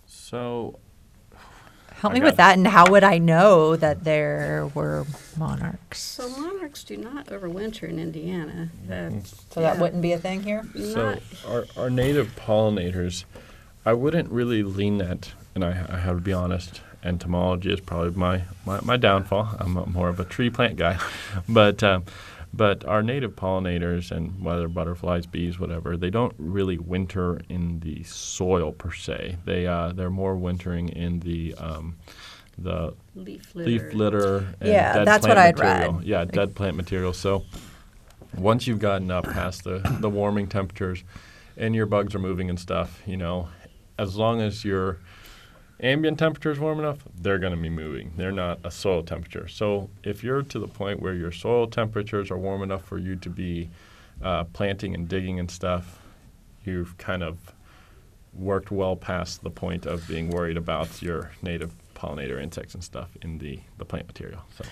So Help me with that, and how would I know that there were monarchs? So monarchs do not overwinter in Indiana. That, so yeah. that wouldn't be a thing here. So our, our native pollinators, I wouldn't really lean that, and I, I have to be honest. Entomology is probably my, my, my downfall. I'm more of a tree plant guy, but. Um, but our native pollinators, and whether butterflies, bees, whatever, they don't really winter in the soil per se. They uh, they're more wintering in the um, the leaf litter. Leaf litter and yeah, dead that's plant what I'd material. read. Yeah, dead plant material. So once you've gotten up past the, the warming temperatures and your bugs are moving and stuff, you know, as long as you're ambient temperature is warm enough, they're going to be moving. They're not a soil temperature. So if you're to the point where your soil temperatures are warm enough for you to be uh, planting and digging and stuff, you've kind of worked well past the point of being worried about your native pollinator insects and stuff in the, the plant material. So.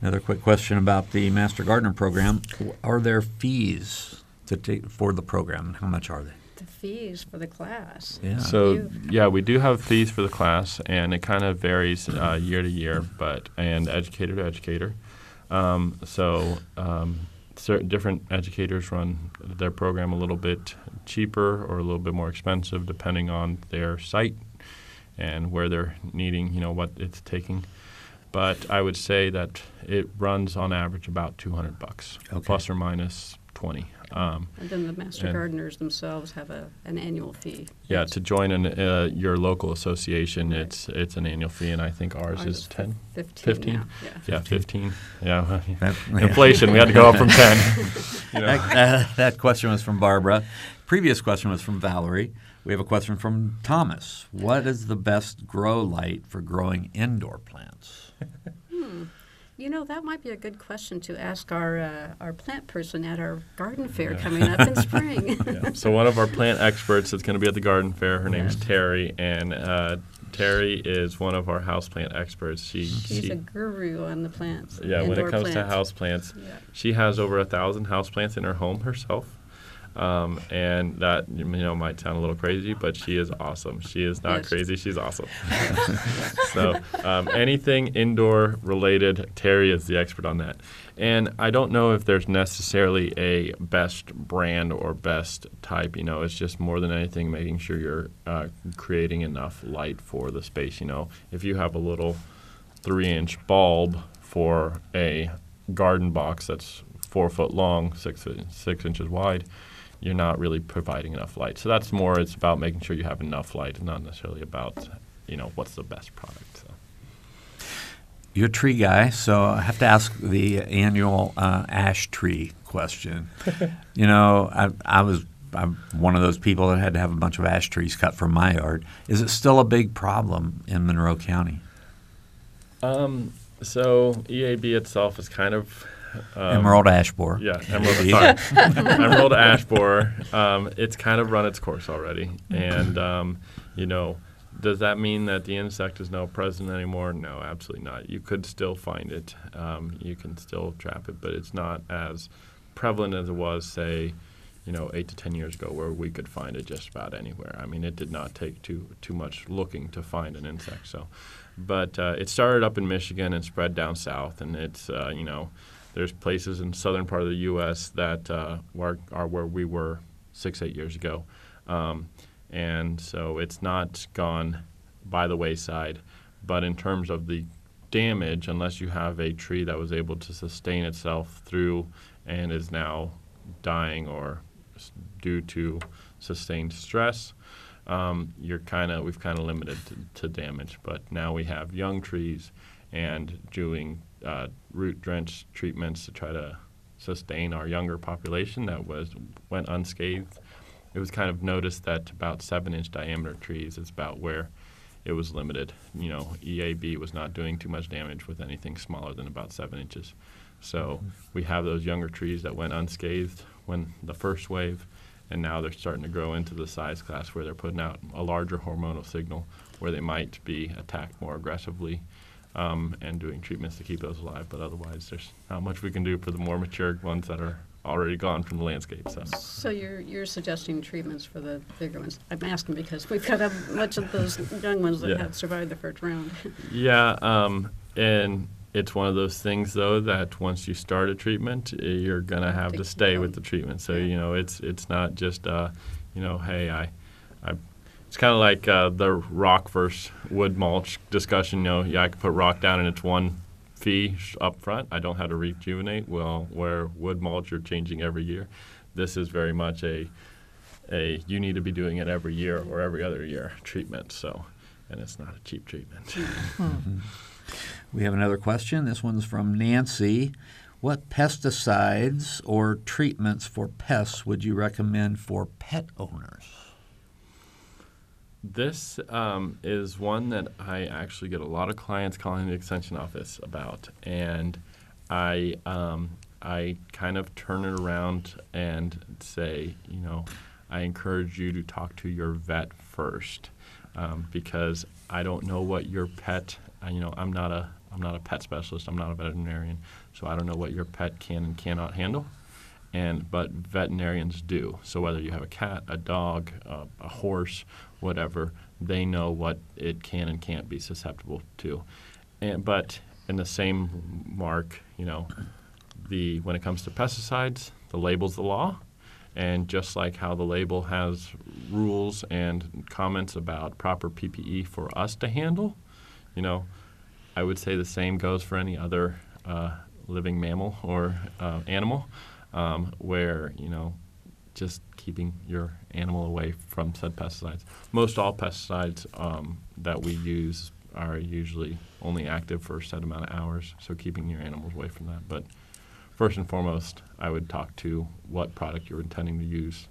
Another quick question about the Master Gardener program. Are there fees to take for the program, and how much are they? The fees for the class. Yeah. So You- yeah, we do have fees for the class, and it kind of varies uh, year to year, but and educator to educator. Um, so um, certain different educators run their program a little bit cheaper or a little bit more expensive, depending on their site and where they're needing, you know, what it's taking. But I would say that it runs on average about 200 bucks, Okay. plus or minus 20. Um, And then the master And- gardeners themselves have a, an annual fee. Yeah, to join an, uh, your local association, Right. it's it's an annual fee, and I think ours, Ours is is 10? 15 15? now, yeah. Yeah, 15. Yeah. That- yeah. Inflation, we had to go up from 10. you know. That, that- that question was from Barbara. Previous question was from Valerie. We have a question from Thomas. What is the best grow light for growing indoor plants? You know, that might be a good question to ask our uh, our plant person at our garden fair coming up in spring. Yeah. So one of our plant experts is going to be at the garden fair. Her name's Terry, and uh, Terry is one of our houseplant experts. She, She's she a guru on the plants. yeah, when it comes plants. to houseplants, Yeah. she has over a thousand houseplants in her home herself. Um, and that you know might sound a little crazy, but she is awesome. She is not Yes. crazy; she's awesome. so um, anything indoor related, Terry is the expert on that. And I don't know if there's necessarily a best brand or best type. You know, it's just more than anything making sure you're uh, creating enough light for the space. You know, if you have a little three-inch bulb for a garden box that's four foot long, six six inches wide, you're not really providing enough light. So that's more. It's about making sure you have enough light, and not necessarily about you know what's the best product. So. You're a tree guy, so I have to ask the annual uh, ash tree question. you know, I, I was I'm one of those people that had to have a bunch of ash trees cut from my yard. Is it still a big problem in Monroe County? Um, so EAB itself is kind of um, Emerald ash borer. Yeah, emerald. sorry, emerald ash borer. Um, it's kind of run its course already, and um, you know, does that mean that the insect is no present anymore? No, absolutely not. You could still find it. Um, you can still trap it, but it's not as prevalent as it was, say, you know, eight to ten years ago, where we could find it just about anywhere. I mean, it did not take too too much looking to find an insect. So, but uh, it started up in Michigan and spread down south, and it's uh, you know, there's places in southern part of the U.S. that uh, are, are where we were six eight years ago, um, and so it's not gone by the wayside. But in terms of the damage, unless you have a tree that was able to sustain itself through and is now dying or due to sustained stress, um, you're kind of we've kind of limited to, to damage. But now we have young trees and doing uh, root drench treatments to try to sustain our younger population that was went unscathed. It was kind of noticed that about seven inch diameter trees is about where it was limited. You know, EAB was not doing too much damage with anything smaller than about seven inches. So we have those younger trees that went unscathed when the first wave, and now they're starting to grow into the size class where they're putting out a larger hormonal signal where they might be attacked more aggressively um, and doing treatments to keep those alive. But otherwise, there's not much we can do for the more mature ones that are already gone from the landscape. So. So you're you're suggesting treatments for the bigger ones? I'm asking because we've got a bunch of those young ones that Yeah. have survived the first round. Yeah, um, and it's one of those things though that once you start a treatment, you're gonna have to stay with the treatment. So you know, it's it's not just uh, you know, hey, I, I. It's kind of like uh, the rock versus wood mulch discussion. You know, yeah, I could put rock down and it's one fee up front. I don't have to rejuvenate. Well, where wood mulch you're changing every year, this is very much a a you need to be doing it every year or every other year treatment. So, and it's not a cheap treatment. We have another question. This one's from Nancy. What pesticides or treatments for pests would you recommend for pet owners? This um, is one that I actually get a lot of clients calling the extension office about, and I um, I kind of turn it around and say, you know, I encourage you to talk to your vet first um, because I don't know what your pet. You know, I'm not a I'm not a pet specialist. I'm not a veterinarian, so I don't know what your pet can and cannot handle. And but veterinarians do. So whether you have a cat, a dog, a horse, whatever, they know what it can and can't be susceptible to. And but in the same mark, you know, the when it comes to pesticides, the label's the law. And just like how the label has rules and comments about proper PPE for us to handle, you know, I would say the same goes for any other uh, living mammal or uh, animal, um, where you know, just keeping your animal away from said pesticides. Most all pesticides um, that we use are usually only active for a set amount of hours, so keeping your animals away from that. But first and foremost, I would talk to what product you're intending to use.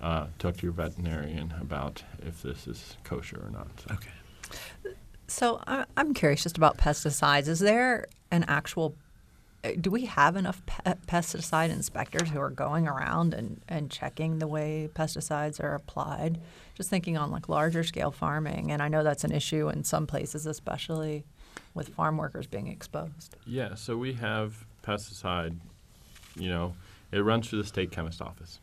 Uh, talk to your veterinarian about if this is kosher or not. So. Okay. So I- I'm curious just about pesticides. Is there an actual uh, do we have enough pe- pesticide inspectors who are going around and, and checking the way pesticides are applied? Just thinking on like larger scale farming, and I know that's an issue in some places, especially with farm workers being exposed. Yeah, so we have pesticide, you know, it runs through the state chemist office.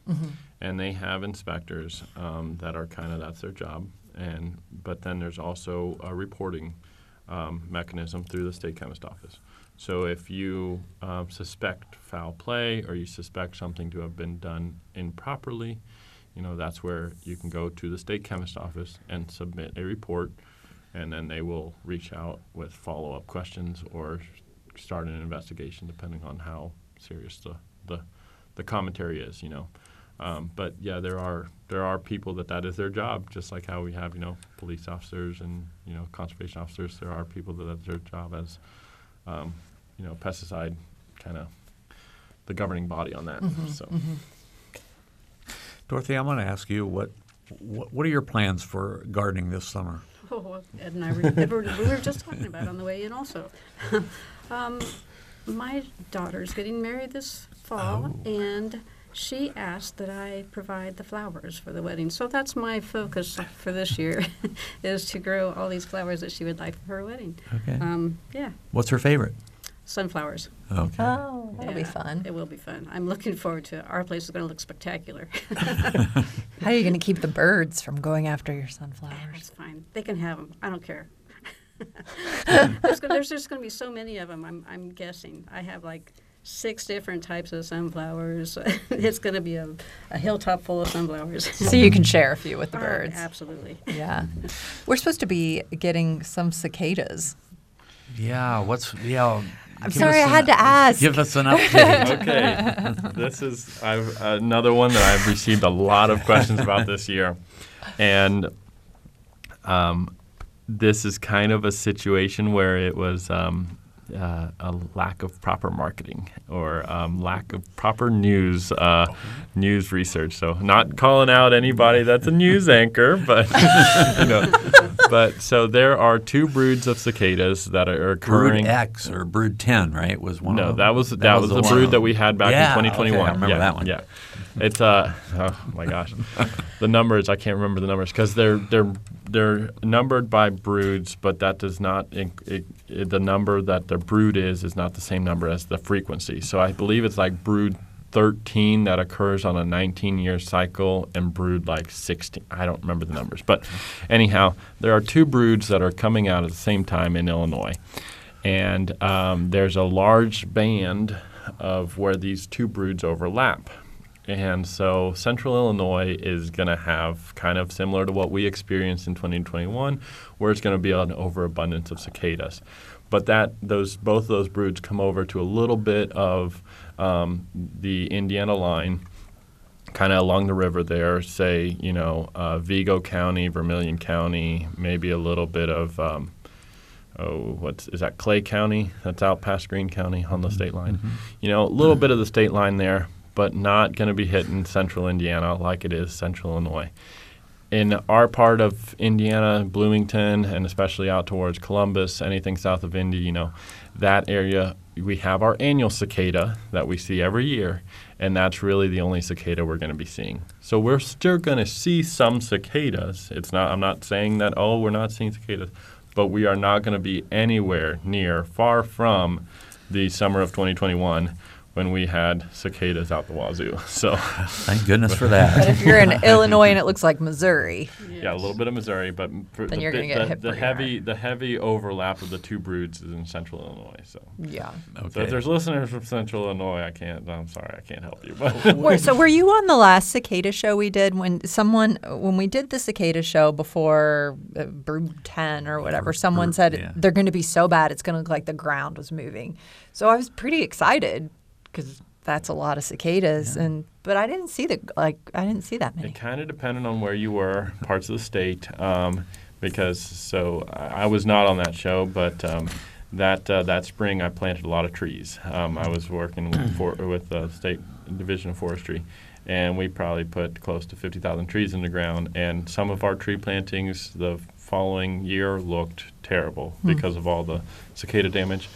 And they have inspectors um, that are kind of, that's their job. And, but then there's also a reporting um, mechanism through the state chemist office. So if you um, suspect foul play or you suspect something to have been done improperly, you know, that's where you can go to the state chemist office and submit a report, and then they will reach out with follow-up questions or start an investigation, depending on how serious the the, the commentary is. You know, um, but yeah, there are there are people that that is their job, just like how we have you know police officers and you know conservation officers. There are people that that's their job as um, you know pesticide kind of the governing body on that. so. Dorothy, I'm going to ask you what, what what are your plans for gardening this summer? Oh, well, Ed and I were, we were we were just talking about it on the way in also. um, my daughter's getting married this fall, Oh. and she asked that I provide the flowers for the wedding. So that's my focus for this year, is to grow all these flowers that she would like for her wedding. Okay. Um, yeah, What's her favorite? sunflowers. Okay. Oh, that'll be fun. It will be fun. I'm looking forward to it. Our place is going to look spectacular. How are you going to keep the birds from going after your sunflowers? It's fine. They can have them. I don't care. there's, there's just going to be so many of them. I'm, I'm guessing. I have like six different types of sunflowers. it's going to be a, a hilltop full of sunflowers. So you can share a few with the Oh, birds. absolutely. Yeah. We're supposed to be getting some cicadas. Yeah. What's yeah? I'm give sorry, us I an- had to ask. Give us an update. okay, this is I've, another one that I've received a lot of questions about this year, and um, this is kind of a situation where it was um, uh, a lack of proper marketing or um, lack of proper news uh, news research. So not calling out anybody that's a news anchor, but you know, but so there are two broods of cicadas that are occurring. Brood X or Brood 10, right? Was one No, of them. that was that, was, the, one brood that we had back Yeah, in okay, 2021. I remember yeah, that one. Yeah, it's uh oh my gosh, the numbers I can't remember the numbers because they're they're they're numbered by broods, but that does not it, it, the number that the brood is is not the same number as the frequency. So I believe it's like brood 13 that occurs on a 19 year cycle and brood like 16. I don't remember the numbers, but anyhow, there are two broods that are coming out at the same time in Illinois and um, there's a large band of where these two broods overlap. And so Central Illinois is going to have kind of similar to what we experienced in 2021, where it's going to be an overabundance of cicadas. But that those both of those broods come over to a little bit of um, the Indiana line, kind of along the river there. Say you know uh, Vigo County, Vermilion County, maybe a little bit of um, oh, what's is that Clay County? That's out past Greene County on the state line. You know, a little bit of the state line there, but not going to be hitting central Indiana like it is central Illinois. In our part of Indiana, Bloomington, and especially out towards Columbus, anything south of Indy, you know, that area, we have our annual cicada that we see every year, and that's really the only cicada we're going to be seeing. So we're still going to see some cicadas. It's not. I'm not saying that. Oh, we're not seeing cicadas, but we are not going to be anywhere near, far from, the summer of 2021 when we had cicadas out the wazoo. So, Thank goodness for But that. if you're in Illinois and it looks like Missouri, yeah, a little bit of Missouri, but for Then the, you're gonna get the, hit the pretty heavy the heavy overlap of the two broods is in central Illinois. So, yeah. so Okay. if there's listeners from central Illinois, I can't. I'm sorry, I can't help you. But so were you on the last cicada show we did when someone when we did the cicada show before uh, Brood 10 or whatever someone Brood, said yeah. they're going to be so bad it's going to look like the ground was moving. So I was pretty excited cuz that's a lot of cicadas and but I didn't see the like I didn't see that many. It kind of depended on where you were, parts of the state, um, because so I, I was not on that show, but um, that uh, that spring I planted a lot of trees. Um, I was working with, for, with the state division of forestry, and we probably put close to fifty thousand trees in the ground. And some of our tree plantings the following year looked terrible because of all the cicada damage.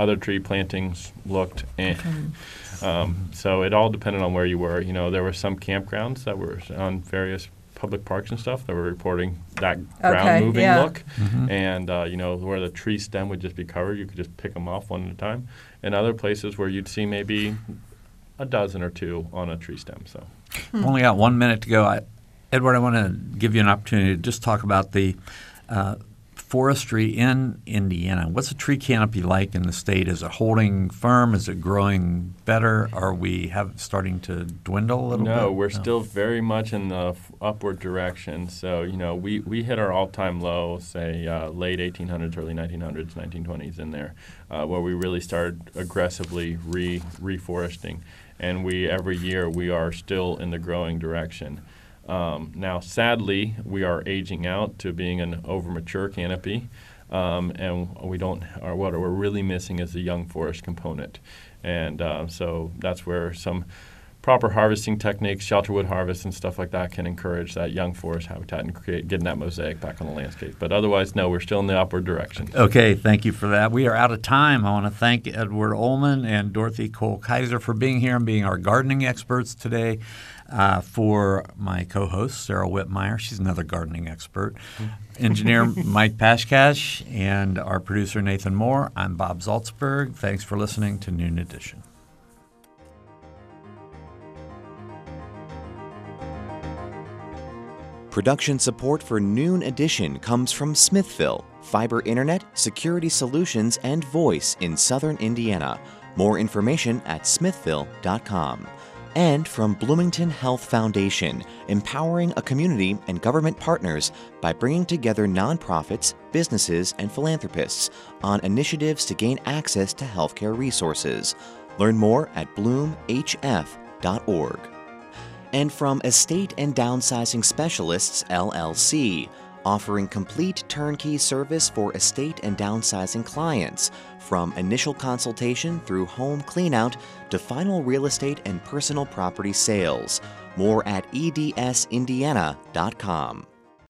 Other tree plantings looked eh. Um, so it all depended on where you were. You know, there were some campgrounds that were on various public parks and stuff that were reporting that ground Okay, moving yeah. look, and uh, you know where the tree stem would just be covered, you could just pick them off one at a time. And other places where you'd see maybe a dozen or two on a tree stem. So Only got one minute to go. I, Edward, I want to give you an opportunity to just talk about the uh, forestry in Indiana. What's the tree canopy like in the state? Is it holding firm? Is it growing better? Are we have starting to dwindle a little bit? no, we're still very much in the f- upward direction. So you know, we, we hit our all-time low, say uh, late 1800s, early 1900s, 1920s, in there, uh, where we really started aggressively re reforesting, and we every year we are still in the growing direction. Um, now, sadly, we are aging out to being an overmature canopy, um, and we don't. Or what we're really missing is the young forest component, and uh, so that's where some proper harvesting techniques, shelterwood harvest and stuff like that can encourage that young forest habitat and create getting that mosaic back on the landscape. But otherwise, no, we're still in the upward direction. Okay, thank you for that. We are out of time. I want to thank Edward Ullman and Dorothy Cole Kaiser for being here and being our gardening experts today. Uh, for my co host, Sara Wittmeyer, she's another gardening expert. Engineer Mike Pashkash and our producer Nathan Moore. I'm Bob Zaltsberg. Thanks for listening to Noon Edition. Production support for Noon Edition comes from Smithville, fiber internet, security solutions, and voice in southern Indiana. More information at smithville.com. And from Bloomington Health Foundation, empowering a community and government partners by bringing together nonprofits, businesses, and philanthropists on initiatives to gain access to healthcare resources. Learn more at bloomhf.org and from Estate and Downsizing Specialists LLC, offering complete turnkey service for estate and downsizing clients, from initial consultation through home cleanout to final real estate and personal property sales. More at edsindiana.com.